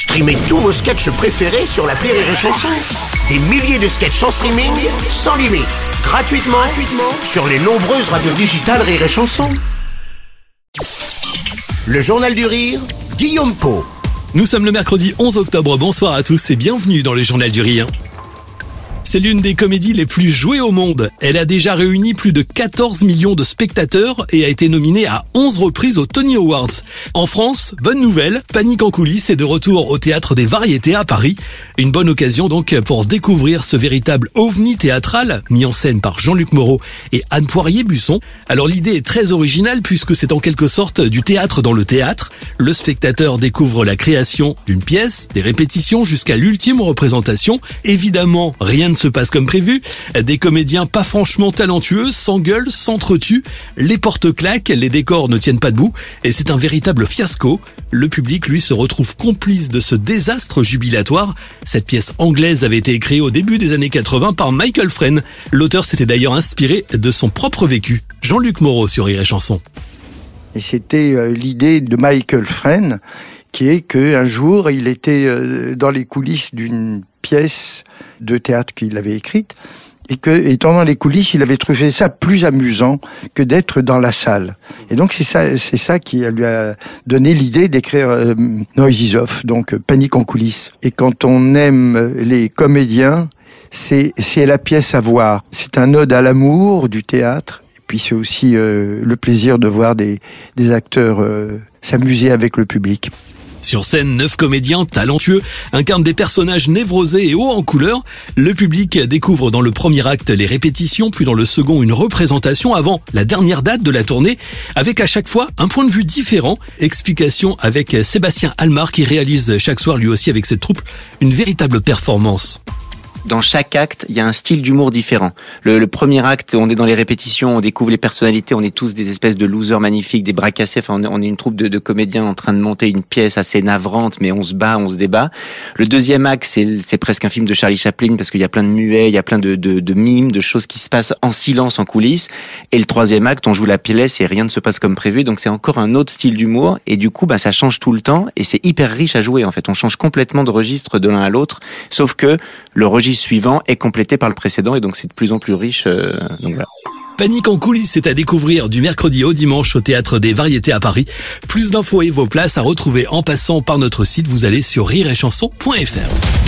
Streamez tous vos sketchs préférés sur la Rire et Chanson. Des milliers de sketchs en streaming, sans limite, gratuitement, gratuitement sur les nombreuses radios digitales Rire et Chanson. Le Journal du Rire, Guillaume Po. Nous sommes le mercredi 11 octobre. Bonsoir à tous et bienvenue dans le Journal du Rire. C'est l'une des comédies les plus jouées au monde. Elle a déjà réuni plus de 14 millions de spectateurs et a été nominée à 11 reprises aux Tony Awards. En France, bonne nouvelle, Panique en coulisses est de retour au théâtre des variétés à Paris. Une bonne occasion donc pour découvrir ce véritable ovni théâtral mis en scène par Jean-Luc Moreau et Anne Poirier-Busson. Alors l'idée est très originale puisque c'est en quelque sorte du théâtre dans le théâtre. Le spectateur découvre la création d'une pièce, des répétitions jusqu'à l'ultime représentation. Évidemment, rien se passe comme prévu. Des comédiens pas franchement talentueux s'engueulent, s'entretuent, les portes claquent, les décors ne tiennent pas debout et c'est un véritable fiasco. Le public, lui, se retrouve complice de ce désastre jubilatoire. Cette pièce anglaise avait été écrite au début des années 80 par Michael Fren. L'auteur s'était d'ailleurs inspiré de son propre vécu. Jean-Luc Moreau sur Rire Chanson. Et c'était euh, l'idée de Michael Fren, qui est qu'un jour, il était euh, dans les coulisses d'une pièce de théâtre qu'il avait écrite, et que, étant dans les coulisses, il avait trouvé ça plus amusant que d'être dans la salle. Et donc c'est ça, c'est ça qui lui a donné l'idée d'écrire euh, Off, donc Panique en coulisses. Et quand on aime les comédiens, c'est c'est la pièce à voir. C'est un ode à l'amour du théâtre. Et puis c'est aussi euh, le plaisir de voir des, des acteurs euh, s'amuser avec le public. Sur scène, neuf comédiens talentueux incarnent des personnages névrosés et hauts en couleur. Le public découvre dans le premier acte les répétitions, puis dans le second une représentation avant la dernière date de la tournée, avec à chaque fois un point de vue différent. Explication avec Sébastien Almar qui réalise chaque soir lui aussi avec cette troupe une véritable performance dans chaque acte, il y a un style d'humour différent. Le, premier acte, on est dans les répétitions, on découvre les personnalités, on est tous des espèces de losers magnifiques, des bras cassés. Enfin, on est, une troupe de, comédiens en train de monter une pièce assez navrante, mais on se bat, on se débat. Le deuxième acte, c'est presque un film de Charlie Chaplin parce qu'il y a plein de muets, il y a plein de, mimes, de choses qui se passent en silence, en coulisses. Et le troisième acte, on joue la pièce et rien ne se passe comme prévu. Donc c'est encore un autre style d'humour. Et du coup, bah, ça change tout le temps et c'est hyper riche à jouer. En fait, on change complètement de registre de l'un à l'autre. Sauf que le registre suivant est complété par le précédent et donc c'est de plus en plus riche. Euh. Panique en coulisses, c'est à découvrir du mercredi au dimanche au Théâtre des Variétés à Paris. Plus d'infos et vos places à retrouver en passant par notre site. Vous allez sur rireetchanson.fr.